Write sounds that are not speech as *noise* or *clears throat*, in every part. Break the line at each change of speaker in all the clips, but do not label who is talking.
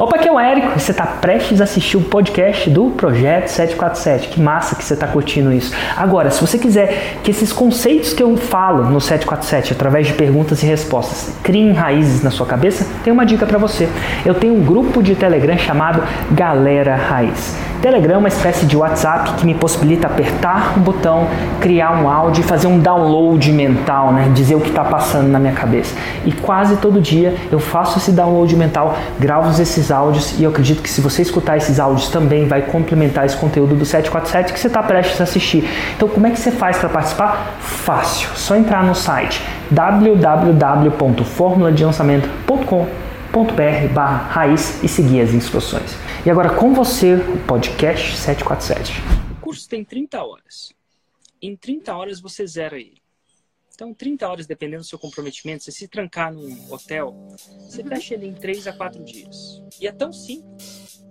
Opa, aqui é o Érico e você está prestes a assistir o podcast do Projeto 747. Que massa que você está curtindo isso. Agora, se você quiser que esses conceitos que eu falo no 747, através de perguntas e respostas, criem raízes na sua cabeça, tem uma dica para você. Eu tenho um grupo de Telegram chamado Galera Raiz. Telegram é uma espécie de WhatsApp que me possibilita apertar um botão, criar um áudio e fazer um download mental, né? dizer o que está passando na minha cabeça. E quase todo dia eu faço esse download mental, gravo esses áudios e eu acredito que se você escutar esses áudios também vai complementar esse conteúdo do 747 que você está prestes a assistir. Então, como é que você faz para participar? Fácil, só entrar no site www.formuladelançamento.com.br barra raiz e seguir as instruções. E agora com você, o podcast 747.
O curso tem 30 horas. Em 30 horas você zera ele. Então, 30 horas, dependendo do seu comprometimento, você se trancar num hotel, você fecha ele em 3 a 4 dias. E é tão simples.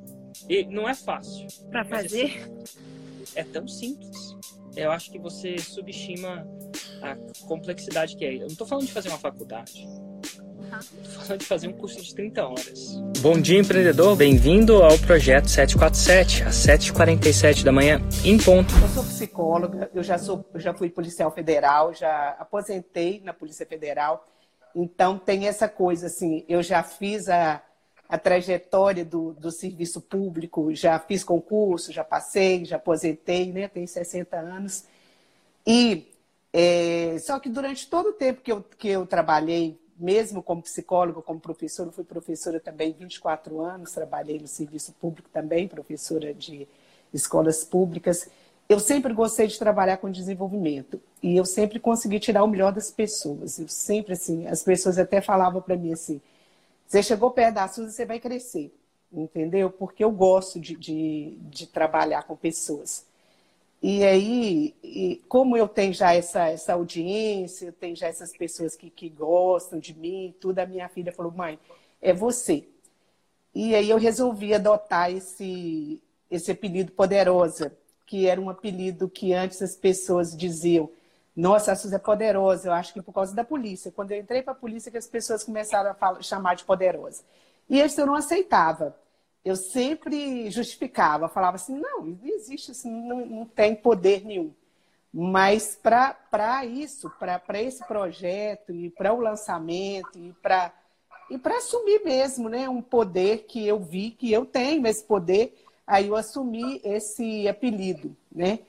E não é fácil.
Para fazer?
É, é tão simples. Eu acho que você subestima a complexidade que é. Eu não estou falando de fazer uma faculdade. Falando de fazer um curso de 30 horas. Bom dia, empreendedor. Bem-vindo ao projeto 747, às 7h47 da manhã, em ponto.
Eu sou psicóloga, eu já, sou, já fui policial federal, já aposentei na Polícia Federal. Então, tem essa coisa, assim, eu já fiz a, a trajetória do, do serviço público, já fiz concurso, já passei, já aposentei, né? Tenho 60 anos. E é, só que durante todo o tempo que eu, que eu trabalhei mesmo como psicóloga, como professora, fui professora também 24 anos, trabalhei no serviço público também, professora de escolas públicas. Eu sempre gostei de trabalhar com desenvolvimento e eu sempre consegui tirar o melhor das pessoas. Eu sempre, assim, as pessoas até falavam para mim assim: você chegou perto da Suzy, você vai crescer, entendeu? Porque eu gosto de, de, de trabalhar com pessoas. E aí, e como eu tenho já essa, essa audiência, eu tenho já essas pessoas que, que gostam de mim, tudo, a minha filha falou, mãe, é você. E aí eu resolvi adotar esse, esse apelido Poderosa, que era um apelido que antes as pessoas diziam, nossa, a Suzy é poderosa, eu acho que por causa da polícia. Quando eu entrei para a polícia, que as pessoas começaram a falar, chamar de poderosa. E isso eu não aceitava eu sempre justificava, falava assim, não, não existe, assim, não, não tem poder nenhum. Mas para isso, para esse projeto e para o lançamento e para e para assumir mesmo, né, um poder que eu vi que eu tenho esse poder, aí eu assumi esse apelido, né?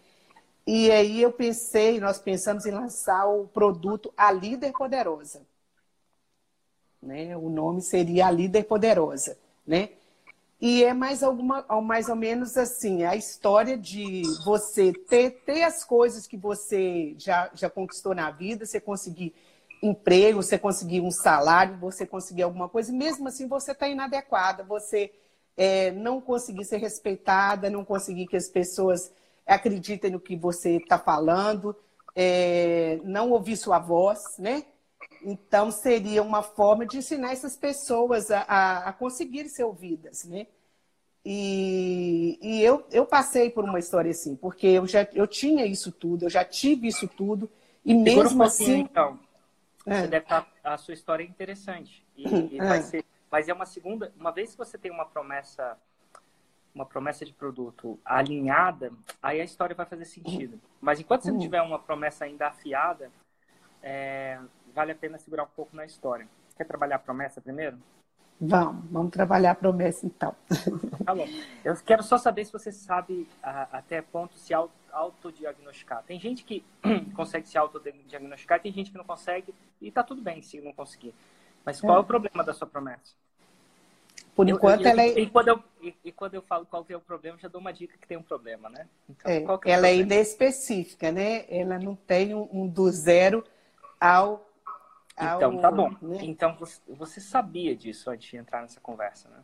E aí eu pensei, nós pensamos em lançar o produto A Líder Poderosa. Né? O nome seria A Líder Poderosa, né? E é mais, alguma, mais ou menos assim, a história de você ter, ter as coisas que você já, já conquistou na vida, você conseguir emprego, você conseguir um salário, você conseguir alguma coisa, e mesmo assim você está inadequada, você é, não conseguir ser respeitada, não conseguir que as pessoas acreditem no que você está falando, é, não ouvir sua voz, né? Então, seria uma forma de ensinar essas pessoas a, a, a conseguir ser ouvidas, né? E, e eu, eu passei por uma história assim, porque eu já eu tinha isso tudo, eu já tive isso tudo, e mesmo um assim.
Então, é. você deve estar, a sua história é interessante. E, e é. Vai ser, mas é uma segunda. Uma vez que você tem uma promessa, uma promessa de produto alinhada, aí a história vai fazer sentido. Mas enquanto você não tiver uma promessa ainda afiada, é, vale a pena segurar um pouco na história. Quer trabalhar a promessa primeiro?
Vamos, vamos trabalhar a promessa então.
Tá bom. Eu quero só saber se você sabe até ponto se autodiagnosticar. Tem gente que *clears throat* consegue se autodiagnosticar, tem gente que não consegue, e tá tudo bem se não conseguir. Mas qual é, é o problema da sua promessa?
Por enquanto,
eu, eu,
ela é.
E quando, eu, e, e, quando eu falo qual que é o problema, já dou uma dica que tem um problema, né?
Então, é, é ela é inespecífica, né? Ela não tem um, um do zero ao.
Então, tá bom. Né? Então, você, sabia disso antes de entrar nessa conversa, né?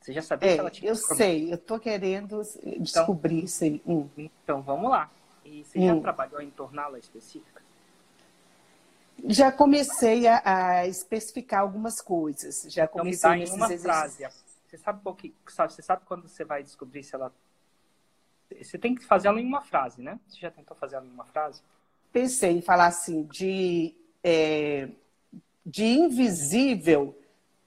Você já sabia
é,
que ela tinha.
Eu sei, eu tô querendo descobrir então, isso aí.
Hum. Então, vamos lá. E você hum. já trabalhou em torná-la específica?
Já comecei a, a, especificar algumas coisas. Já então, comecei
então, em uma frase. Você sabe, que, sabe, você sabe quando você vai descobrir se ela. Você tem que fazer ela em uma frase, né? Você já tentou fazer ela em uma frase?
Pensei em falar assim, de, é, de invisível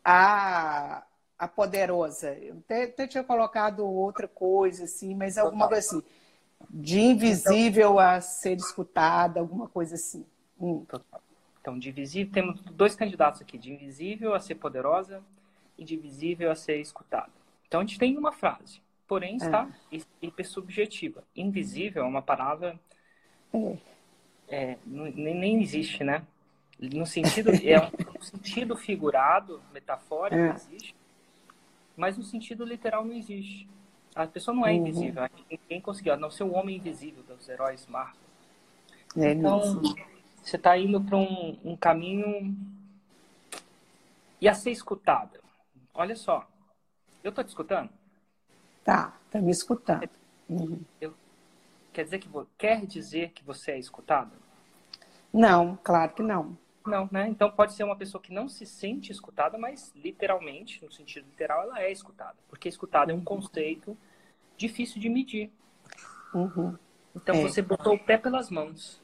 a, a poderosa. Eu até, até, tinha colocado outra coisa, assim, mas alguma coisa assim. De invisível a ser escutada, alguma coisa assim.
Hum. Então, de temos dois candidatos aqui, de invisível a ser poderosa e de visível a ser escutada. Então, a gente tem uma frase, porém está é. hipersubjetiva. Invisível é uma palavra... É. É, nem, nem existe, né? No sentido, é um, *laughs* sentido figurado, metafórico, é. existe, mas no sentido literal não existe. A pessoa não é uhum. invisível. Ninguém conseguiu, a não ser o homem invisível dos heróis Marvel. É então, você está indo para um, um caminho e a ser escutada. Olha só, eu estou te escutando?
Tá, tá me escutando. Uhum.
Eu, quer dizer que quer dizer que você é escutada?
Não, claro que não.
Não, né? Então pode ser uma pessoa que não se sente escutada, mas literalmente, no sentido literal, ela é escutada. Porque escutada uhum. é um uhum. conceito difícil de medir.
Uhum.
Então é. você botou o pé pelas mãos.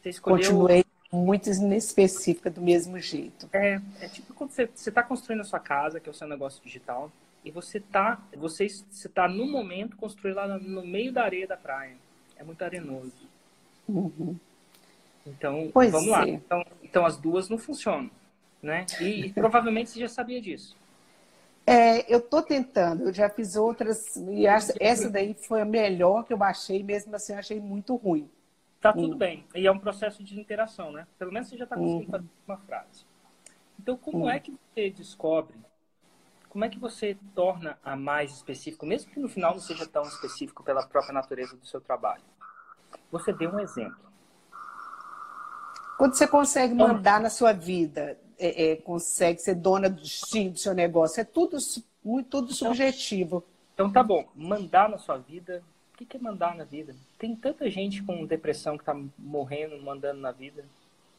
Você escolheu... Continuei muito inespecífica do mesmo jeito.
É, é tipo quando você está construindo a sua casa, que é o seu negócio digital, e você está você, você tá no momento construindo lá no meio da areia da praia. É muito arenoso.
Uhum.
Então, pois vamos é. lá. Então, então, as duas não funcionam, né? E, e provavelmente você já sabia disso.
É, eu estou tentando, eu já fiz outras, e essa daí foi a melhor que eu baixei, mesmo assim eu achei muito ruim.
Tá tudo hum. bem. E é um processo de interação, né? Pelo menos você já está conseguindo hum. fazer uma frase. Então, como hum. é que você descobre? Como é que você torna a mais específico, mesmo que no final não seja tão específico pela própria natureza do seu trabalho? Você dê um exemplo.
Quando você consegue mandar na sua vida, é, é, consegue ser dona do destino do seu negócio, é tudo, muito, tudo então, subjetivo.
Então tá bom, mandar na sua vida, o que é mandar na vida? Tem tanta gente com depressão que tá morrendo, mandando na vida.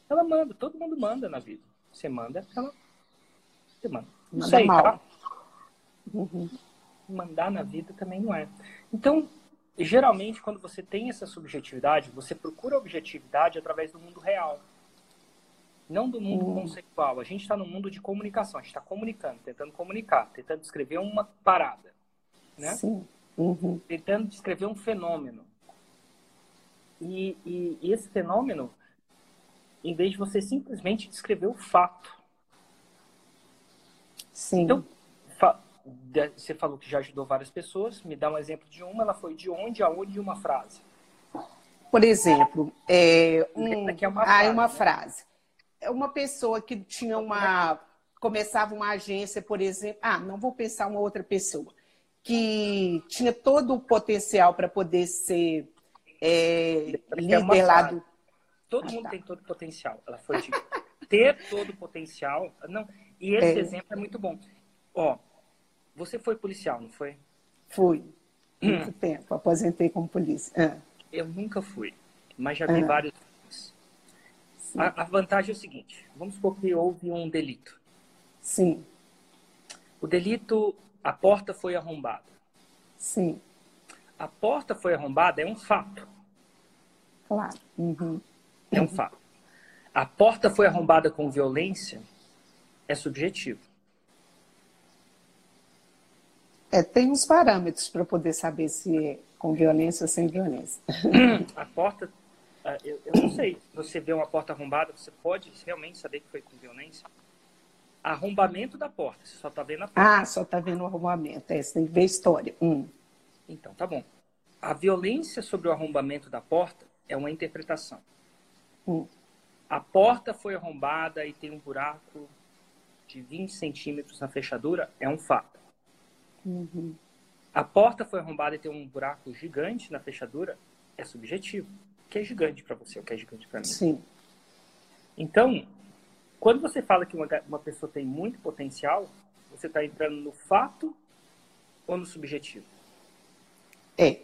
Ela manda, todo mundo manda na vida. Você manda, ela. Você manda. Não manda sei, mal. Tá? Uhum. Mandar na vida também não é. Então, geralmente, quando você tem essa subjetividade, você procura objetividade através do mundo real. Não do mundo uhum. conceitual. A gente está no mundo de comunicação. A gente está comunicando, tentando comunicar, tentando descrever uma parada. Né?
Sim. Uhum.
Tentando descrever um fenômeno. E, e, e esse fenômeno, em vez de você simplesmente descrever o fato.
Sim.
Então, você falou que já ajudou várias pessoas. Me dá um exemplo de uma. Ela foi de onde, aonde e uma frase.
Por exemplo, é, um, é uma frase, uma né? frase. É uma pessoa que tinha uma começava uma agência, por exemplo. Ah, não vou pensar uma outra pessoa que tinha todo o potencial para poder ser é, líder lá do.
Todo ah, mundo tá. tem todo o potencial. Ela foi de ter todo o potencial. Não, e esse é. exemplo é muito bom. Ó, você foi policial, não foi?
Fui. *clears throat* Muito tempo. Aposentei como polícia. Ah.
Eu nunca fui, mas já vi ah. vários a, a, vantagem é o seguinte: vamos supor que houve um delito.
Sim.
O delito, a porta foi arrombada.
Sim.
A porta foi arrombada é um fato.
Claro. Uhum.
É um fato. A porta foi arrombada com violência é subjetivo.
É, tem uns parâmetros para poder saber se é com violência ou sem violência.
A porta, ah, eu, eu não sei, você vê uma porta arrombada, você pode realmente saber que foi com violência? Arrombamento da porta, você só está vendo a porta.
Ah, só está vendo o arrombamento, é, você tem que ver a história. Hum.
Então, tá bom. A violência sobre o arrombamento da porta é uma interpretação.
Hum.
A porta foi arrombada e tem um buraco de 20 centímetros na fechadura, é um fato.
Uhum.
A porta foi arrombada e tem um buraco gigante na fechadura, é subjetivo. O que é gigante para você, o que é gigante para mim.
Sim.
Então, quando você fala que uma, uma pessoa tem muito potencial, você está entrando no fato ou no subjetivo?
É.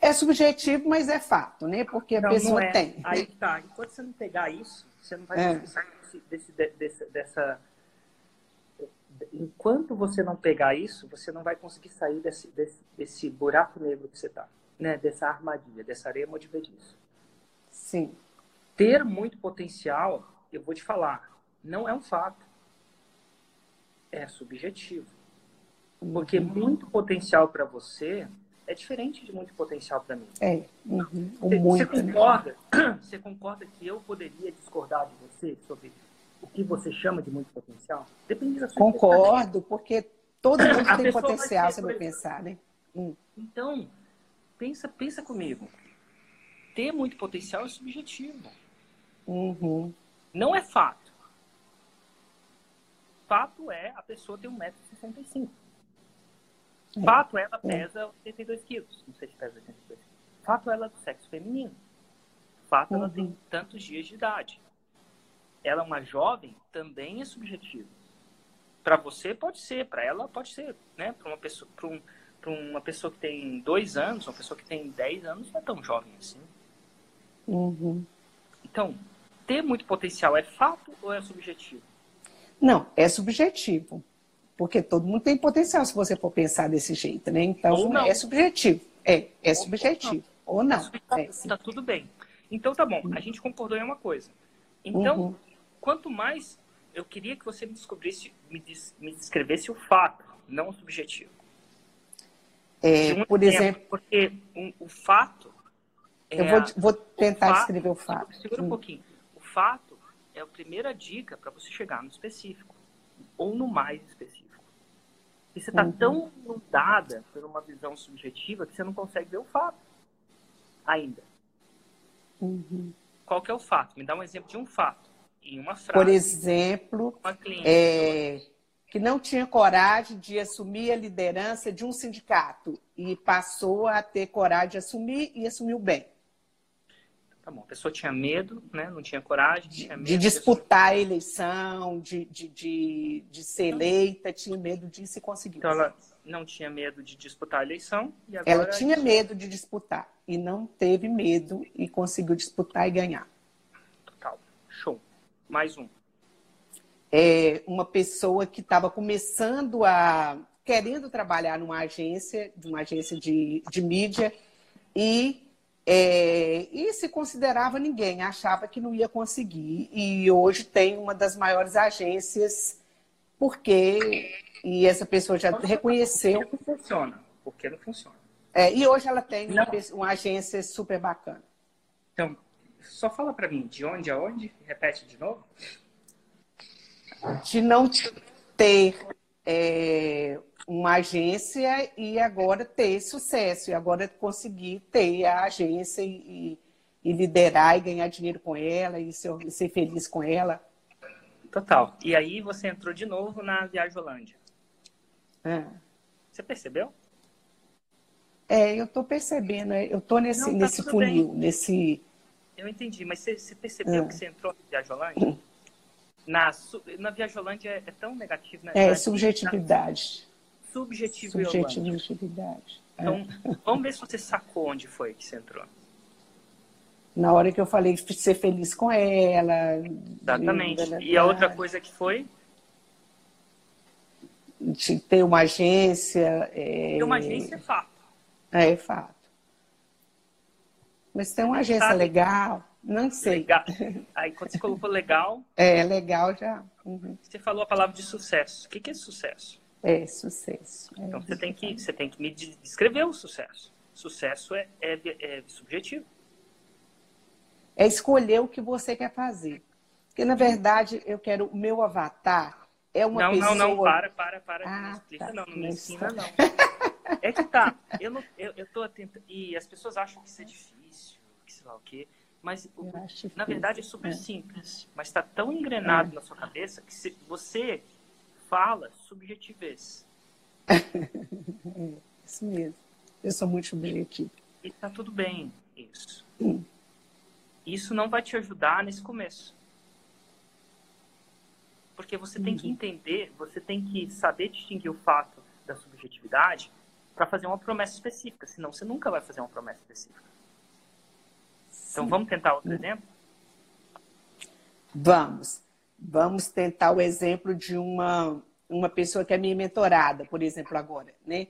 É subjetivo, mas é fato, né? Porque a não, pessoa
não é.
tem.
Aí tá. Enquanto você não pegar isso, você não vai é. desse, desse, desse, dessa enquanto você não pegar isso, você não vai conseguir sair desse, desse, desse buraco negro que você está, né? Dessa armadilha, dessa areia movediça.
Sim.
Ter muito potencial, eu vou te falar, não é um fato. é subjetivo. Porque uhum. muito potencial para você é diferente de muito potencial para mim.
É. Uhum.
Você, muito, você, né? concorda? Né? *clears throat* Você concorda que eu poderia discordar de você sobre o que você chama de muito potencial?
Depende da sua Concordo, porque todo *coughs* mundo tem potencial, se eu pensar, né?
Hum. Então, pensa, pensa comigo. Ter muito potencial é subjetivo.
Uhum.
Não é fato. Fato é a pessoa ter 1,65m. É. Fato é ela pesa 82 quilos. Não sei se pesa 82 quilos. Fato é ela é do sexo feminino. Fato uhum. ela tem tantos dias de idade. Ela é uma jovem, também é subjetivo. Para você pode ser, para ela pode ser, né? Para uma pessoa, para um, uma pessoa que tem dois anos, uma pessoa que tem 10 anos não é tão jovem assim.
Uhum.
Então, ter muito potencial é fato ou é subjetivo?
Não, é subjetivo. Porque todo mundo tem potencial se você for pensar desse jeito, né? Então, é subjetivo. É, é subjetivo. Ou não. Ou não.
Tá, é, tá, tudo bem. Então, tá bom. A gente concordou em uma coisa. Então, uhum. Quanto mais eu queria que você me descobrisse, me, des, me descrevesse o fato, não o subjetivo.
É, um por exemplo,
Porque um, o fato.
É, eu vou, vou tentar fato, descrever o fato.
Segura um hum. pouquinho. O fato é a primeira dica para você chegar no específico, ou no mais específico. E você está uhum. tão inundada por uma visão subjetiva que você não consegue ver o fato ainda.
Uhum.
Qual que é o fato? Me dá um exemplo de um fato. Em uma frase.
Por exemplo, é, que não tinha coragem de assumir a liderança de um sindicato e passou a ter coragem de assumir e assumiu bem.
Tá bom, a pessoa tinha medo, né? não tinha coragem. Tinha
de, disputar de... a eleição, de, de, de, de ser eleita, tinha medo de se conseguir.
Então ela não tinha medo de disputar a eleição.
E agora ela tinha medo de disputar e não teve medo e conseguiu disputar e ganhar.
Total. Show. Mais um.
É uma pessoa que estava começando a. querendo trabalhar numa agência, de uma agência de, de mídia, e é, e se considerava ninguém, achava que não ia conseguir. E hoje tem uma das maiores agências, porque. E essa pessoa já reconheceu.
Por que não funciona? Porque não funciona.
É, e hoje ela tem uma, uma, agência super bacana.
Então, só fala para mim, de onde a onde? Repete de novo.
De não ter é, uma agência e agora ter sucesso, e agora conseguir ter a agência e, e liderar e ganhar dinheiro com ela e ser, ser, feliz com ela.
Total. E aí você entrou de novo na Viajolândia.
É.
Você percebeu?
É, eu estou percebendo, eu estou nesse, Não, tá nesse funil, bem. nesse.
Eu entendi, mas você, você percebeu é. que você entrou na Viajolândia? Na, na Viajolândia é, é tão negativo, né?
É, subjetividade.
Na, subjetivo
Subjetividade.
Então, é. vamos ver se você sacou onde foi que você entrou.
Na hora que eu falei de ser feliz com ela.
Exatamente. De, e a outra coisa que foi?
De ter uma agência. É...
Ter uma agência é fato.
É, é fato. Mas tem uma agência Sabe? legal. Não sei.
Legal. Aí quando você colocou legal.
É, legal já. Uhum.
Você falou a palavra de sucesso. O que é sucesso?
É, sucesso.
É, então você tem, que, você tem que me descrever o sucesso. Sucesso é, é, é subjetivo.
É escolher o que você quer fazer. Porque, na verdade, eu quero o meu avatar é uma
não,
pessoa...
Não, não, para, para, para. Ah, não explica, tá. não. Não me ensina, não. É que tá. Eu, não, eu, eu tô atento. E as pessoas acham que isso é difícil, sei lá o quê. Mas, na verdade, é super é. simples. Mas está tão engrenado é. na sua cabeça que se você fala subjetivez. *laughs*
é, isso mesmo. Eu sou muito subjetivo.
E está tudo bem, isso. Hum. Isso não vai te ajudar nesse começo. Porque você uhum. tem que uhum. entender, você tem que saber distinguir o fato da subjetividade para fazer uma promessa específica. Senão, você nunca vai fazer uma promessa específica. Então vamos tentar outro exemplo?
Vamos. Vamos tentar o exemplo de uma, uma pessoa que é minha mentorada, por exemplo, agora, né?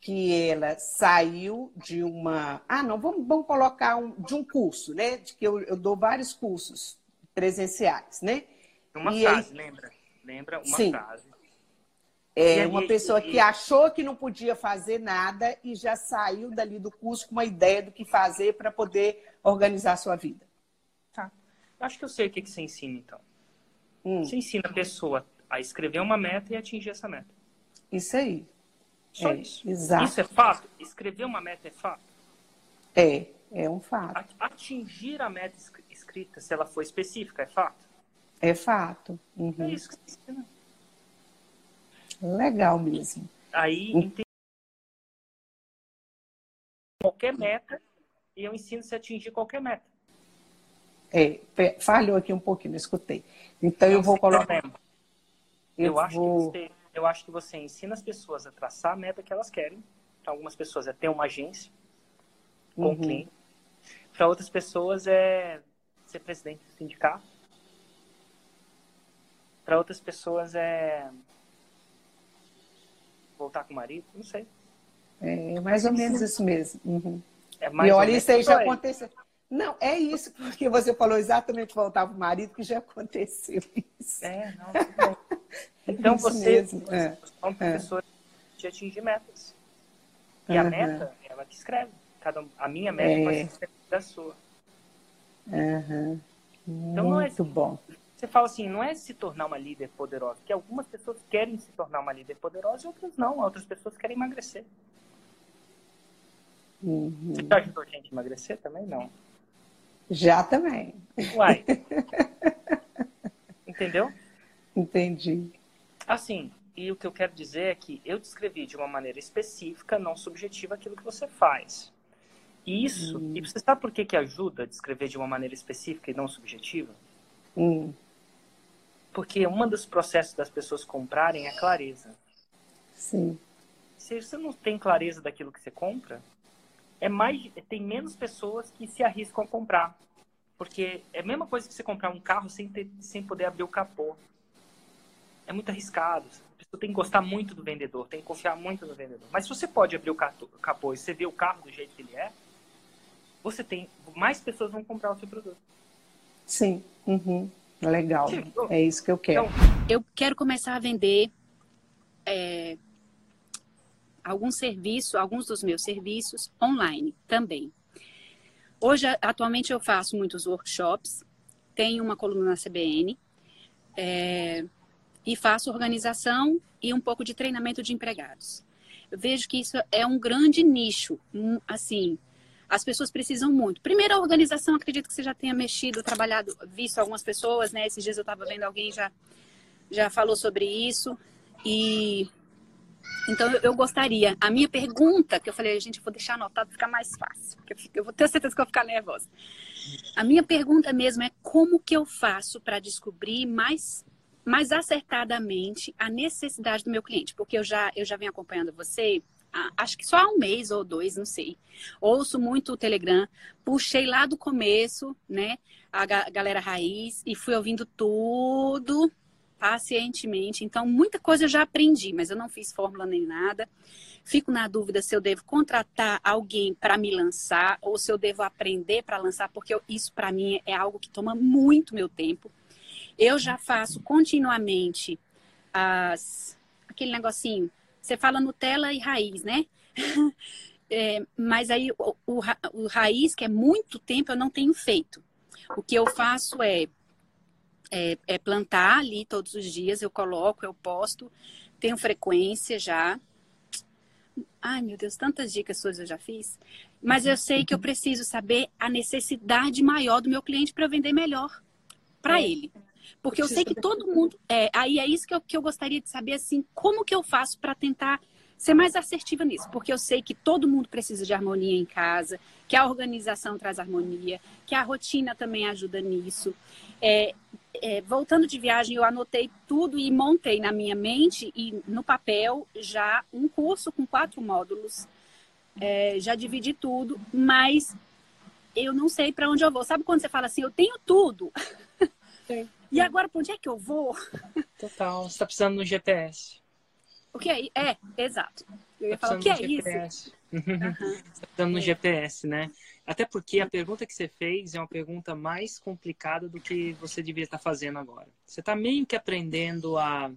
Que ela saiu de uma. Ah, não, vamos, vamos colocar um, de um curso, né? De que eu, eu dou vários cursos presenciais, né?
Uma e frase, aí... lembra? Lembra uma Sim. frase.
É uma pessoa que achou que não podia fazer nada e já saiu dali do curso com uma ideia do que fazer para poder organizar a sua vida.
Tá. Eu acho que eu sei o que, que você ensina, então. Hum. Você ensina a pessoa a escrever uma meta e atingir essa meta.
Isso aí.
Só é, isso. Exato. Isso é fato? Escrever uma meta é fato?
É, é um fato.
Atingir a meta escrita, se ela for específica, é fato?
É fato. Uhum. É isso que você ensina. Legal mesmo.
Aí, hum. qualquer meta e eu ensino você a atingir qualquer meta.
É, falhou aqui um pouquinho, não escutei. Então eu vou colocar.
Eu, eu, acho vou... que você, eu acho que você ensina as pessoas a traçar a meta que elas querem. Para algumas pessoas é ter uma agência com uhum. cliente. Para outras pessoas é ser presidente do sindicato. Para outras pessoas é voltar com o marido, não sei.
É mais ou menos isso mesmo. Uhum. É mais e olha, isso aí já aconteceu. Não, é isso, porque você falou exatamente voltar para o marido, que já aconteceu isso.
É, não, Então *laughs* isso você, mesmo. é. é uma pessoa de atingir metas. E uhum. a meta, ela que escreve. Cada, a minha meta é. pode ser da sua.
Uhum. Então, Muito não é, bom.
Você fala assim, não é se tornar uma líder poderosa, que algumas pessoas querem se tornar uma líder poderosa e outras não. Outras pessoas querem emagrecer.
Uhum. Você
já ajudou a gente a emagrecer também? Não.
Já também.
Uai. *laughs* Entendeu?
Entendi.
Assim, e o que eu quero dizer é que eu descrevi de uma maneira específica, não subjetiva, aquilo que você faz. E isso, hum. e você sabe por que, que ajuda a descrever de uma maneira específica e não subjetiva?
Hum.
Porque um dos processos das pessoas comprarem é clareza.
Sim.
Se você não tem clareza daquilo que você compra, é mais tem menos pessoas que se arriscam a comprar. Porque é a mesma coisa que você comprar um carro sem, ter, sem poder abrir o capô. É muito arriscado. A pessoa tem que gostar muito do vendedor, tem que confiar muito no vendedor. Mas se você pode abrir o capô e você vê o carro do jeito que ele é, você tem mais pessoas vão comprar o seu produto.
Sim. Uhum. Legal. É isso que eu quero. Então,
eu quero começar a vender é, algum serviço, alguns dos meus serviços online também. Hoje, atualmente, eu faço muitos workshops, tenho uma coluna na CBN é, e faço organização e um pouco de treinamento de empregados. Eu vejo que isso é um grande nicho, assim, as pessoas precisam muito. Primeiro, a organização, acredito que você já tenha mexido, trabalhado, visto algumas pessoas, né? Esses dias eu estava vendo alguém já, já falou sobre isso. E então eu, gostaria. A minha pergunta, que eu falei, gente, eu vou deixar anotado ficar mais fácil, porque eu, eu vou ter certeza que eu vou ficar nervosa. A minha pergunta mesmo é como que eu faço para descobrir mais mais acertadamente a necessidade do meu cliente, porque eu já eu já venho acompanhando você acho que só há um mês ou dois, não sei. Ouço muito o Telegram, puxei lá do começo, né, a galera raiz e fui ouvindo tudo pacientemente. Então, muita coisa eu já aprendi, mas eu não fiz fórmula nem nada. Fico na dúvida se eu devo contratar alguém para me lançar ou se eu devo aprender para lançar, porque eu, isso para mim é algo que toma muito meu tempo. Eu já faço continuamente as aquele negocinho você fala Nutella e raiz, né? *laughs* é, mas aí o, o, o, raiz, que é muito tempo, eu não tenho feito. O que eu faço é, é, é plantar ali todos os dias, eu coloco, eu posto, tenho frequência já. Ai, meu Deus, tantas dicas suas eu já fiz. Mas eu sei que eu preciso saber a necessidade maior do meu cliente para vender melhor para é. ele. Porque eu sei que todo mundo. É, aí é isso que eu, que eu gostaria de saber, assim, como que eu faço para tentar ser mais assertiva nisso, porque eu sei que todo mundo precisa de harmonia em casa, que a organização traz harmonia, que a rotina também ajuda nisso. É, é, voltando de viagem, eu anotei tudo e montei na minha mente e no papel já um curso com quatro módulos. É, já dividi tudo, mas eu não sei para onde eu vou. Sabe quando você fala assim, eu tenho tudo? Sim. *laughs* E agora, para onde é que eu vou?
Total. Você está precisando no GPS.
O que é? É, exato. Eu ia tá falar, o que é GPS. isso? Uhum.
Você está precisando no GPS, né? Até porque a pergunta que você fez é uma pergunta mais complicada do que você devia estar fazendo agora. Você está meio que aprendendo a,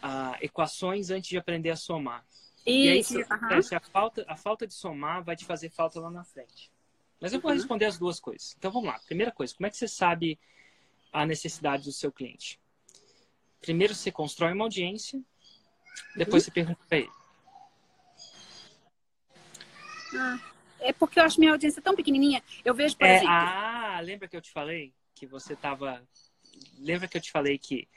a equações antes de aprender a somar.
Isso,
e aí,
uhum.
a, falta, a falta de somar vai te fazer falta lá na frente. Mas eu vou uhum. responder as duas coisas. Então vamos lá. Primeira coisa, como é que você sabe a necessidade do seu cliente? Primeiro você constrói uma audiência, depois você pergunta para ele.
Ah, é porque eu acho minha audiência tão pequenininha. Eu vejo, por
é,
exemplo...
Ah, lembra que eu te falei que você estava... Lembra que eu te falei que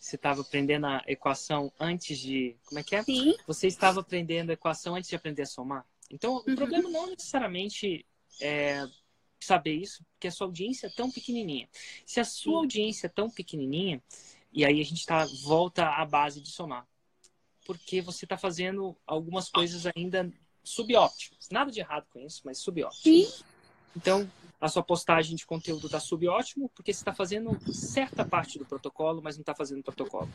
você estava aprendendo a equação antes de... Como é que é?
Sim.
Você estava aprendendo a equação antes de aprender a somar. Então, uhum. o problema não necessariamente é saber isso, porque a sua audiência é tão pequenininha. Se a sua audiência é tão pequenininha, e aí a gente tá, volta à base de somar. Porque você está fazendo algumas coisas ainda subóptimas. Nada de errado com isso, mas subóptimas.
Sim.
Então, a sua postagem de conteúdo está subótimo, porque você está fazendo certa parte do protocolo, mas não está fazendo o protocolo.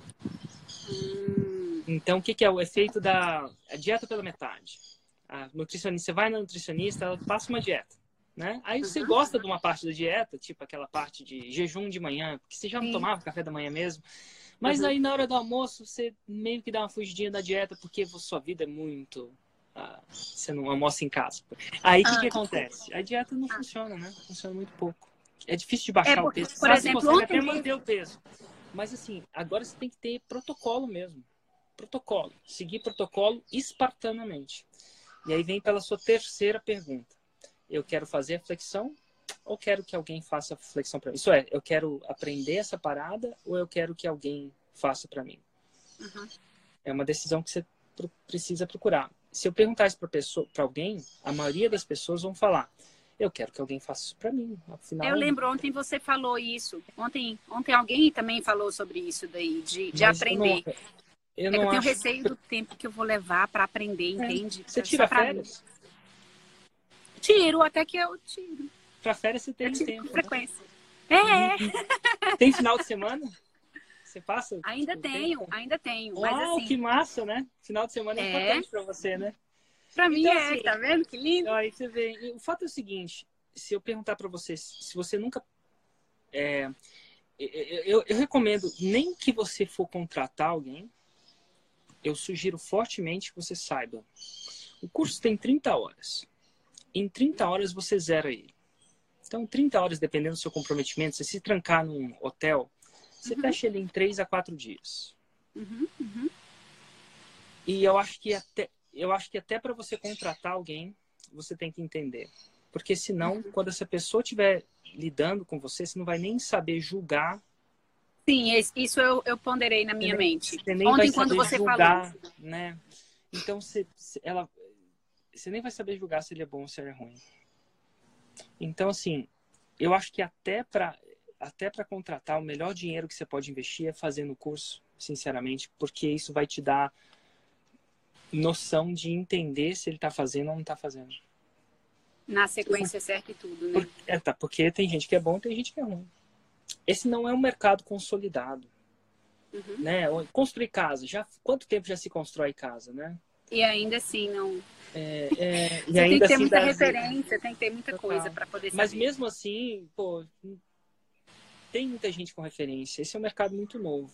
Então, o que, que, é o efeito da dieta pela metade? A nutricionista, você vai na nutricionista, ela passa uma dieta. Né? Aí você uhum. gosta de uma parte da dieta, tipo aquela parte de jejum de manhã, porque você já não tomava café da manhã mesmo. Mas uhum. aí na hora do almoço você meio que dá uma fugidinha da dieta porque sua vida é muito. Ah, você não almoça em casa. Aí o ah. que, que acontece? A dieta não ah. funciona, né? Funciona muito pouco. É difícil de baixar é porque, o peso.
Por exemplo,
você consegue até manter o peso. Mas assim, agora você tem que ter protocolo mesmo. Protocolo. Seguir protocolo espartanamente. E aí vem pela sua terceira pergunta eu quero fazer a flexão ou quero que alguém faça flexão para mim? Isso é, eu quero aprender essa parada ou eu quero que alguém faça para mim?
Uhum.
É uma decisão que você precisa procurar. Se eu perguntar isso para alguém, a maioria das pessoas vão falar: eu quero que alguém faça isso para mim. Afinal,
eu lembro ontem você falou isso. Ontem, ontem alguém também falou sobre isso daí de, de aprender. Eu, não, eu, é eu tenho receio do tempo que eu vou levar para aprender, é. entende?
Você tira férias? Mim.
Tiro, até que eu tiro.
Pra férias você tem tempo. Com
né? frequência. Né? É.
Tem final de semana? Você passa?
Ainda tenho, tempo? ainda tenho.
Uau,
mas assim,
que massa, né? Final de semana é, é importante pra você, né?
Pra então, mim é, assim, tá vendo? Que lindo.
Aí você vê. O fato é o seguinte: se eu perguntar pra você, se você nunca. É, eu, eu, eu recomendo, nem que você for contratar alguém, eu sugiro fortemente que você saiba. O curso tem 30 horas em 30 horas você zera ele. Então, 30 horas, dependendo do seu comprometimento, se se trancar num hotel, você uhum. fecha ele em 3 a 4 dias.
Uhum, uhum.
E eu acho que até, eu acho que até para você contratar alguém, você tem que entender. Porque senão, uhum. quando essa pessoa estiver lidando com você, você não vai nem saber julgar.
Sim, isso eu, eu ponderei na minha
você
mente.
Você nem Ontem, quando você julgar, falou. Né? Então, você, ela, você nem vai saber julgar se ele é bom ou se ele é ruim. Então, assim, eu acho que até para até para contratar, o melhor dinheiro que você pode investir é fazendo o curso, sinceramente, porque isso vai te dar noção de entender se ele está fazendo ou não está fazendo.
Na sequência certa e tudo, né?
Porque, é, tá, porque tem gente que é bom e tem gente que é ruim. Esse não é um mercado consolidado.
Uhum.
Né? Construir casa. Já, quanto tempo já se constrói casa, né?
E ainda assim não
é, é,
Você tem que ter assim, muita referência, tem que ter muita
Total.
coisa para poder saber.
Mas mesmo assim, pô, tem muita gente com referência. Esse é um mercado muito novo.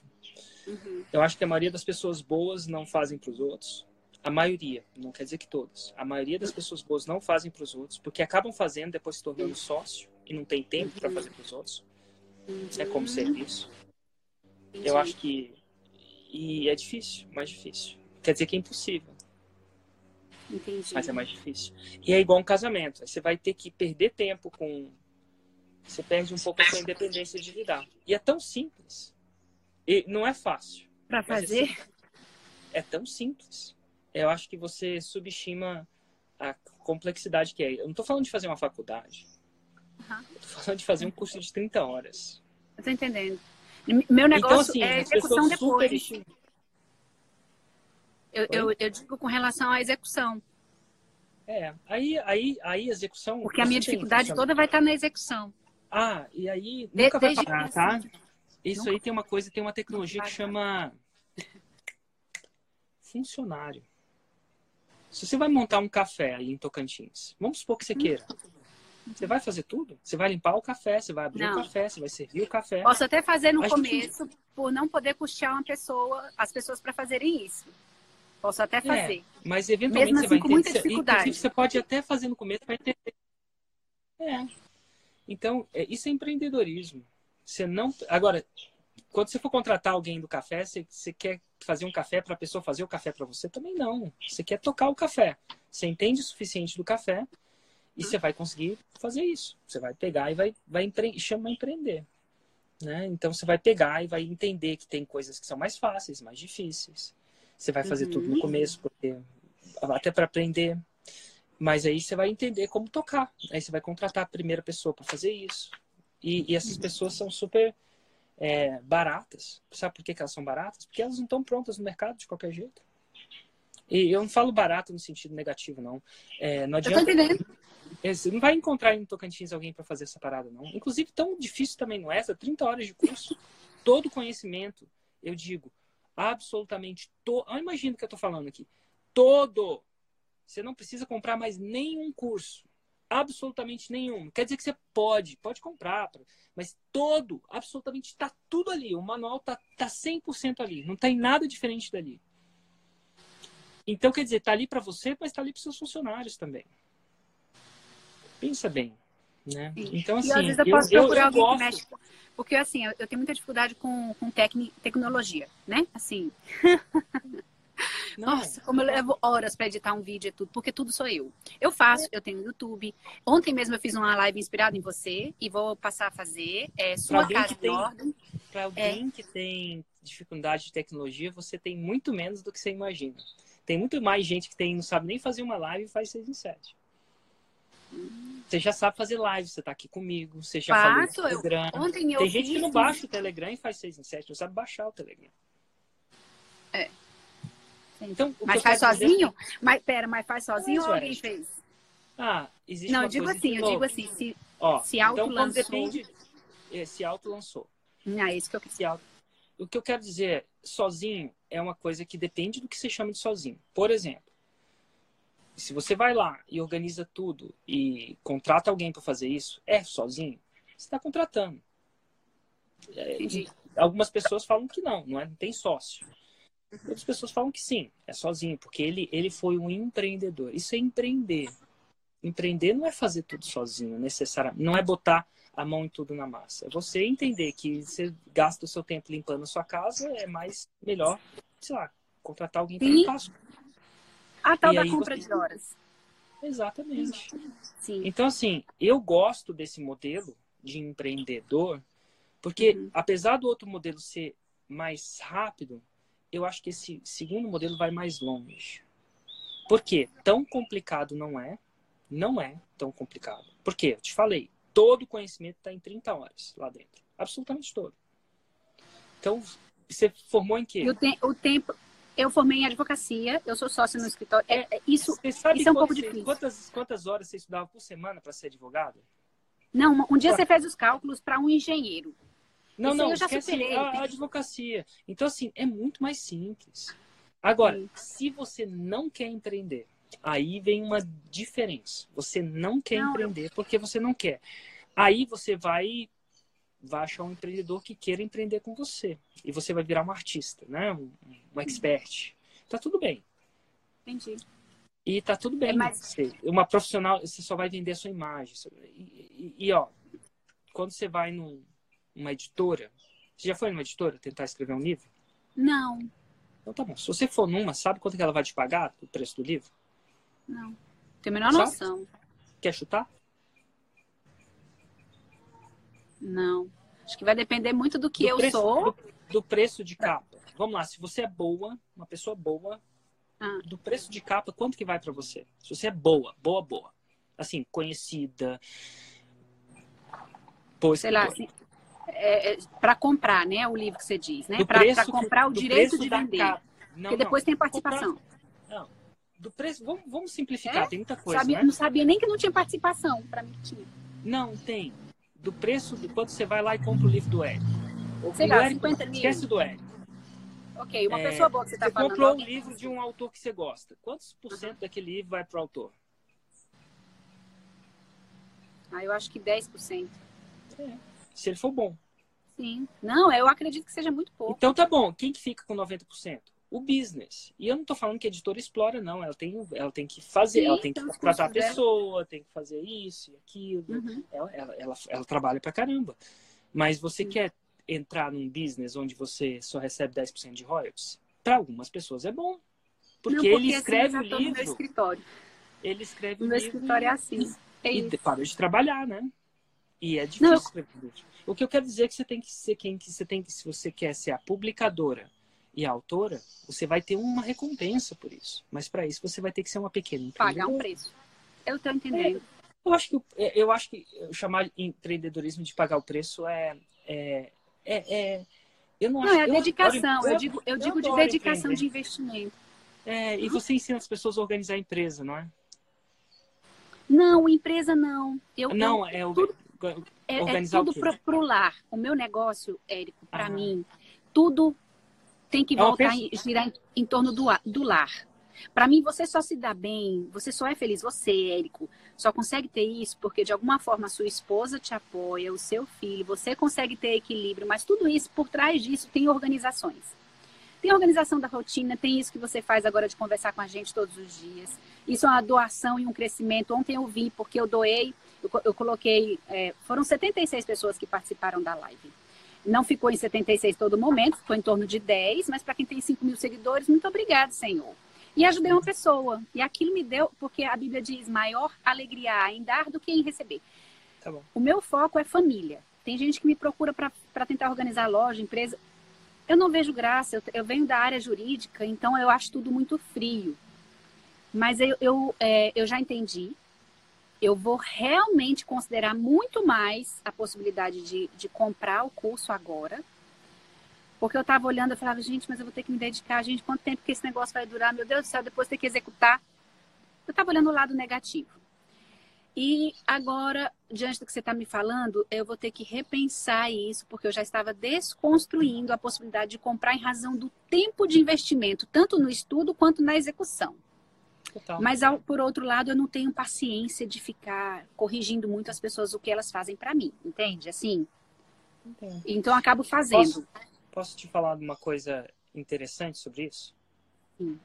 Uhum.
Eu acho que a maioria das pessoas boas não fazem para os outros. A maioria, não quer dizer que todas. A maioria das pessoas boas não fazem para os outros, porque acabam fazendo, depois se tornando sócio e não tem tempo uhum. para fazer para os outros.
Uhum.
É como serviço. Eu acho que. E é difícil, mais difícil. Quer dizer que é impossível.
Entendi.
Mas é mais difícil. E é igual um casamento. Você vai ter que perder tempo com. Você perde um pouco a sua independência de lidar. E é tão simples. E não é fácil.
Para fazer?
É, é, tão simples. Eu acho que você subestima a complexidade que é. Eu não estou falando de fazer uma faculdade.
Uhum.
Estou falando de fazer um curso de 30 horas.
Eu tô entendendo. Meu negócio
então, assim,
é execução depois.
Super
eu, eu, eu, digo com relação à execução.
É, aí, aí, aí a execução.
Porque a minha dificuldade toda vai estar na execução.
Ah, e aí nunca
de,
vai parar, tá? Isso nunca... aí tem uma coisa, tem uma tecnologia que chama funcionário. Se você vai montar um café aí em Tocantins, vamos supor que você queira. Você vai fazer tudo? Você vai limpar o café, você vai abrir
Não.
o café, você vai servir o café.
Posso até fazer no
gente-
começo, por não poder custear uma pessoa, as pessoas para fazerem isso. Posso até fazer.
Mas eventualmente
Mesmo
você
assim,
vai
com
entender.
muita dificuldade.
Inclusive, você pode até fazer no começo para entender. É. Então, é, isso é empreendedorismo. Você não. Agora, quando você for contratar alguém do café, você, você quer fazer um café para a pessoa fazer o café para você? Também não. Você quer tocar o café. Você entende o suficiente do café e você vai conseguir fazer isso. Você vai pegar e vai, vai empre... chama empreender. Né? Então você vai pegar e vai entender que tem coisas que são mais fáceis, mais difíceis. Você vai fazer
Uhum.
tudo no começo, porque até para aprender. Mas aí você vai entender como tocar. Aí você vai contratar a primeira pessoa para fazer isso. E, e essas pessoas são super é, baratas. Sabe por que, que elas são baratas? Porque elas não estão prontas no mercado de qualquer jeito. E eu não falo barato no sentido negativo, não. É, não adianta.
entendendo.
É, Você não vai encontrar em Tocantins alguém para fazer essa parada, não. Inclusive, tão difícil também não é. São 30 horas de curso, todo conhecimento, eu digo, absolutamente todo. Ah, imagina o que eu tô falando aqui. Todo. Você não precisa comprar mais nenhum curso. Absolutamente nenhum. Quer dizer que você pode, pode comprar, mas todo, absolutamente está tudo ali. O manual tá, tá 100% ali. Não tem nada diferente dali. Então, quer dizer, tá ali para você, mas tá ali para seus funcionários também. Pensa bem, né? Então, assim,
e às vezes eu posso
eu,
procurar
eu
alguém
gosto...
que mexe. Porque assim, eu, tenho muita dificuldade com, com tecni, tecnologia, né? Assim, *laughs*
Não,
nossa, como eu levo horas para editar um vídeo e tudo, porque tudo sou eu. Eu faço, eu tenho YouTube. Ontem mesmo eu fiz uma live inspirada em você e vou passar a fazer. É, sua
alguém
casa
tem-
ordem.
Para alguém que tem dificuldade de tecnologia, você tem muito menos do que você imagina. Tem muito mais gente que tem, não sabe nem fazer uma live e faz 6 em 7. Você já sabe fazer live, você tá aqui comigo, você já
Faço,
falou no
eu-
Telegram.
Ontem eu
Tem gente que não baixa o Telegram e faz 6 em 7, não sabe baixar o Telegram.
É.
Então,
Mas faz
quero dizer-
sozinho? Mas pera, mas faz sozinho
Faz,
ou alguém
Wes.
fez?
Ah, existe
Não, eu digo assim, eu
novo.
digo assim, se.
Ó,
se
então, quando
auto-lançou.
depende, é, se auto-lançou.
Não, é isso que eu
se auto- O que eu quero dizer é, sozinho é uma coisa que depende do que você chama de sozinho. Por exemplo, se você vai lá e organiza tudo e contrata alguém para fazer isso, é sozinho? Você está contratando. É,
Entendi.
algumas pessoas falam que não, não, é, não tem sócio. Outras pessoas falam que sim, é sozinho, porque ele, ele foi um empreendedor. Isso é empreender. Empreender não é fazer tudo sozinho, necessariamente. Não é botar a mão em tudo na massa. É você entender que você gasta o seu tempo limpando a sua casa, é mais melhor, sei lá, contratar alguém para limpar a
tal
E
da compra
você-
de horas.
Exatamente.
Sim.
Então, assim, eu gosto desse modelo de empreendedor, porque
Uhum.
apesar do outro modelo ser mais rápido, eu acho que esse segundo modelo vai mais longe. Por quê? Tão complicado não é. Não é tão complicado. Por quê? Eu te falei, todo o conhecimento está em 30 horas lá dentro. Absolutamente todo. Então, você formou em quê?
O, te- o tempo. Eu formei em advocacia, eu sou sócia no escritório. É, é isso.
Você sabe
isso é um pouco
você-
difícil.
Quantas, quantas horas você estudava por semana para ser advogado?
Não, um dia
Ué.
você fez os cálculos para um engenheiro.
Não,
Isso
não,
eu já
esquece
superei.
a, a advocacia. Então, assim, é muito mais simples. Agora,
Sim.
se você não quer empreender, aí vem uma diferença. Você não quer
Não, eu-
empreender porque você não quer. Aí você vai, vai achar um empreendedor que queira empreender com você. E você vai virar um artista, né? Um, um expert. Tá tudo bem.
Entendi.
E tá tudo bem.
É, mas-
Você- uma profissional, você só vai vender a sua imagem. E, e- e, ó, quando você vai num- numa editora, você já foi numa editora tentar escrever um livro?
Não,
Então tá bom. Se você for numa, sabe quanto que ela vai te pagar o preço do livro?
não. Tenho a menor
Sabe?
noção.
Quer chutar?
Não. Acho que vai depender muito do que
Do
eu
preço-
sou.
Do, do preço de capa. Vamos lá, se você é boa, uma pessoa boa,
Ah.
do preço de capa, quanto que vai pra você? Se você é boa, boa, boa. Assim, conhecida. Boa
Sei lá, assim, é, é, para comprar, né? O livro que você diz, né? Para comprar o direito de vender.
capa. Não,
Porque depois
não.
tem participação.
Não. Do preço, vamos, vamos simplificar,
É?
tem muita coisa,
Sabia-
né?
Não sabia nem que não tinha participação. Para mim tinha.
Não, tem. Do preço de quando você vai lá e compra o livro do Érico. O
Sei
o
lá,
Érico-
50 mil.
Esquece do Érico.
Ok, uma
É,
pessoa boa que você está
Você
falando.
comprou um livro de um autor que você gosta. Quantos por cento daquele livro vai pro autor?
Ah, eu acho que 10%.
É, se ele for bom.
Sim. Não, eu acredito que seja muito pouco.
Então tá bom. Quem que fica com 90%? O business. E eu não tô falando que a editora explora, não. Ela tem, ela tem que fazer, Sim, ela tem que contratar a pessoa, dela. tem que fazer isso e aquilo. Uhum. Ela, ela, ela, ela, trabalha pra caramba. Mas você Sim. quer entrar num business onde você só recebe 10% de royalties? Para algumas pessoas é bom. Porque, não, porque ele assim, escreve assim, o livro. No meu
escritório.
Ele escreve
o
meu
livro. escritório é assim. É
e para de trabalhar, né? E é difícil escrever livro. O que eu quero dizer é que você tem que ser quem que você tem que, se você quer ser a publicadora e a autora, você vai ter uma recompensa por isso. Mas para isso você vai ter que ser uma pequena
Pagar um preço. Eu estou entendendo. É,
eu acho que é, eu acho que chamar empreendedorismo de pagar o preço é é, é, é eu não,
não
acho,
é a dedicação. Eu, eu, digo eu, eu digo de dedicação de investimento.
É, e você ensina as pessoas a organizar a empresa, não é?
Não, empresa não. Eu,
não, é o tudo,
é, é tudo pro, pro lar. O meu negócio, Érico, para ah. mim, tudo tem que é voltar e girar em, em, torno do, do lar. Para mim, você só se dá bem, você só é feliz, você, Érico, só consegue ter isso porque de alguma forma a sua esposa te apoia, o seu filho, você consegue ter equilíbrio, mas tudo isso, por trás disso, tem organizações. Tem organização da rotina, tem isso que você faz agora de conversar com a gente todos os dias. Isso é uma doação e um crescimento. Ontem eu vi, porque eu doei, eu, eu coloquei, é, foram 76 pessoas que participaram da live. Não ficou em 76 todo momento, ficou em torno de 10, mas para quem tem 5 mil seguidores, muito obrigado, Senhor. E ajudei uma pessoa. E aquilo me deu, porque a Bíblia diz: maior alegria em dar do que em receber. Tá o meu foco é família. Tem gente que me procura para tentar organizar loja, empresa. Eu não vejo graça, eu, eu, venho da área jurídica, então eu acho tudo muito frio. Mas eu, eu, é, eu já entendi. Eu vou realmente considerar muito mais a possibilidade de, de comprar o curso agora. Porque eu estava olhando e falava, gente, mas eu vou ter que me dedicar, gente, quanto tempo que esse negócio vai durar? Meu Deus do céu, depois ter que executar. Eu estava olhando o lado negativo. E agora, diante do que você está me falando, eu vou ter que repensar isso, porque eu já estava desconstruindo a possibilidade de comprar em razão do tempo de investimento, tanto no estudo quanto na execução. Total. Mas, ao, por outro lado, eu não tenho paciência de ficar corrigindo muito as pessoas o que elas fazem para mim, entende? Assim. Entendo. Então, eu acabo fazendo.
Posso, posso te falar de uma coisa interessante sobre isso? Sim.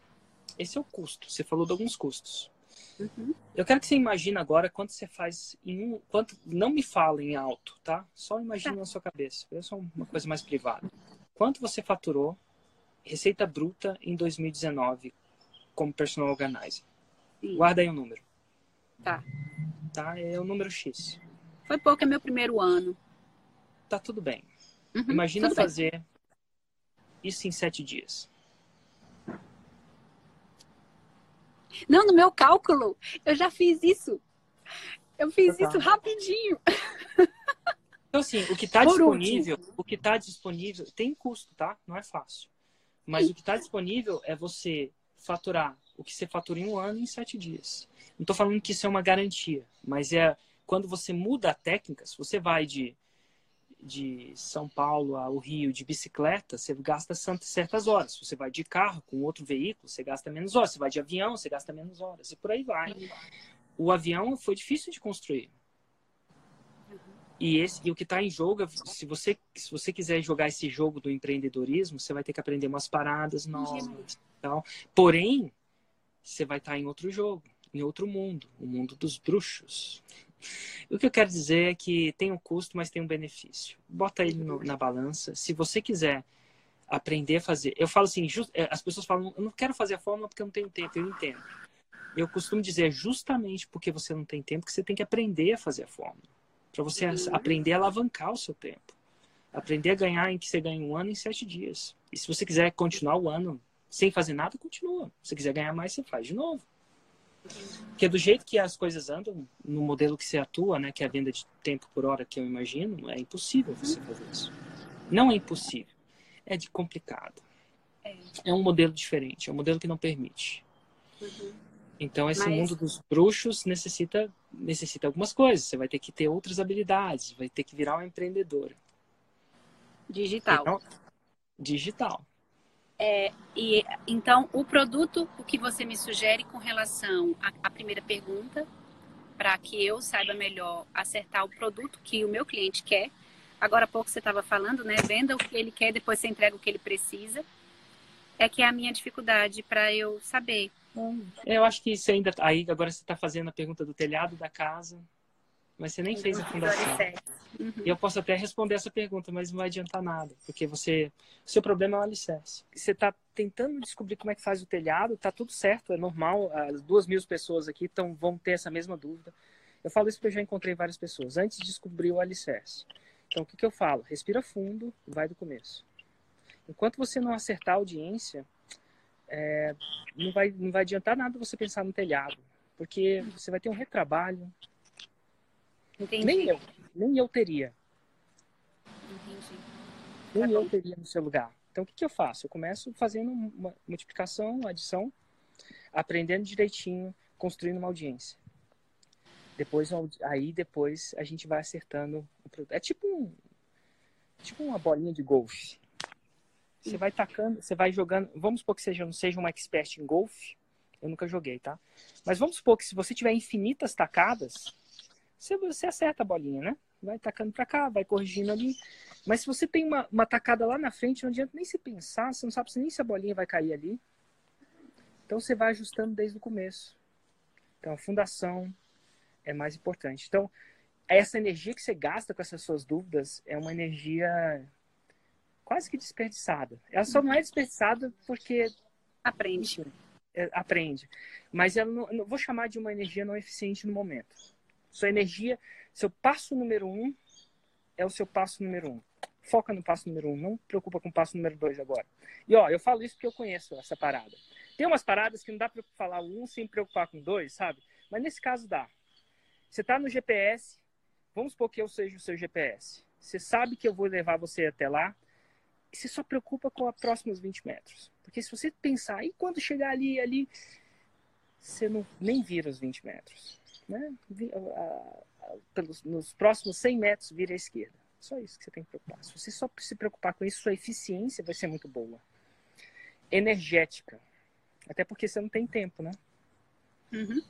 Esse é o custo. Você falou de alguns custos. Uhum. Eu quero que você imagine agora quanto você faz em um. Quanto, não me fala em alto, tá? Só imagine tá. na sua cabeça. Isso é uma coisa mais privada. Quanto você faturou receita bruta em 2019 como personal organizer? Sim. Guarda aí o um número.
Tá.
Tá? É o número X.
Foi pouco, é meu primeiro ano.
Tá tudo bem. Uhum, Imagina tudo fazer bem. isso em sete dias.
Não, no meu cálculo, eu já fiz isso. Eu fiz tá. isso rapidinho.
Então, assim, o que está disponível, último. o que está disponível tem custo, tá? Não é fácil. Mas Sim. o que está disponível é você faturar o que você fatura em um ano em sete dias. Não estou falando que isso é uma garantia, mas é quando você muda a técnica, se você vai de de São Paulo ao Rio de bicicleta, você gasta certas horas. Se você vai de carro com outro veículo, você gasta menos horas. Se vai de avião, você gasta menos horas. E por aí vai. O avião foi difícil de construir. E, esse, e o que está em jogo, se você, se você quiser jogar esse jogo do empreendedorismo, você vai ter que aprender umas paradas novas. Então, porém, você vai estar tá em outro jogo, em outro mundo, o mundo dos bruxos. O que eu quero dizer é que tem um custo, mas tem um benefício. Bota ele no, na balança. Se você quiser aprender a fazer. Eu falo assim, just, é, as pessoas falam, eu não quero fazer a fórmula porque eu não tenho tempo. Eu entendo. Eu costumo dizer, justamente porque você não tem tempo, que você tem que aprender a fazer a fórmula. Para você aprender a alavancar o seu tempo. Aprender a ganhar em que você ganha um ano em sete dias. E se você quiser continuar o ano sem fazer nada, continua. Se você quiser ganhar mais, você faz de novo. Porque do jeito que as coisas andam, no modelo que você atua, né, que é a venda de tempo por hora que eu imagino, é impossível você fazer isso. Não é impossível, é de complicado. É, é um modelo diferente, é um modelo que não permite. Uhum. Então esse Mas... mundo dos bruxos necessita necessita algumas coisas. Você vai ter que ter outras habilidades, vai ter que virar uma empreendedora.
Digital.
Então, digital.
É, e então, o produto, o que você me sugere com relação à, à primeira pergunta, para que eu saiba melhor acertar o produto que o meu cliente quer. Agora há pouco você estava falando, né? Venda o que ele quer, depois você entrega o que ele precisa. É que é a minha dificuldade para eu saber.
Eu acho que isso ainda. Aí agora você está fazendo a pergunta do telhado da casa, mas você nem fez a fundação. Uhum. E eu posso até responder essa pergunta, mas não vai adiantar nada, porque você, seu problema é o alicerce. Você está tentando descobrir como é que faz o telhado, tá tudo certo, é normal. As duas mil pessoas aqui tão, vão ter essa mesma dúvida. Eu falo isso porque eu já encontrei várias pessoas antes de descobrir o alicerce. Então, o que, que eu falo? Respira fundo, vai do começo. Enquanto você não acertar a audiência, é, não, vai, não vai adiantar nada você pensar no telhado, porque você vai ter um retrabalho,
Entendi.
Nem eu, nem eu teria. Entendi. Nem tá eu teria no seu lugar. Então, o que, que eu faço? Eu começo fazendo uma multiplicação, adição, aprendendo direitinho, construindo uma audiência. Depois, aí depois a gente vai acertando o produto. É tipo um, tipo uma bolinha de golfe. Você vai tacando, você vai jogando. Vamos supor que seja, não seja um expert em golfe. Eu nunca joguei, tá? Mas vamos supor que se você tiver infinitas tacadas, você, você acerta a bolinha, né? Vai tacando para cá, vai corrigindo ali. Mas se você tem uma, uma tacada lá na frente, não adianta nem se pensar, você não sabe nem se a bolinha vai cair ali. Então você vai ajustando desde o começo. Então a fundação é mais importante. Então, essa energia que você gasta com essas suas dúvidas é uma energia quase que desperdiçada. Ela só não é desperdiçada porque
aprende.
É, aprende. Mas eu não, não vou chamar de uma energia não eficiente no momento. Sua energia, seu passo número um é o seu passo número um. Foca no passo número um, não preocupa com o passo número dois agora. E ó, eu falo isso porque eu conheço essa parada. Tem umas paradas que não dá para falar um sem preocupar com dois, sabe? Mas nesse caso dá. Você está no GPS, vamos supor que eu seja o seu GPS. Você sabe que eu vou levar você até lá, e você só preocupa com os próximos 20 metros. Porque se você pensar, e quando chegar ali, ali, você não, nem vira os 20 metros né? Pelos, nos próximos 100 metros, vira à esquerda. Só isso que você tem que preocupar. Se você só se preocupar com isso, sua eficiência vai ser muito boa. Energética. Até porque você não tem tempo, né?
Uhum.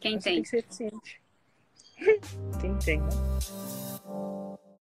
Quem tem?
Tem que ser eficiente. *laughs* Quem tem, né?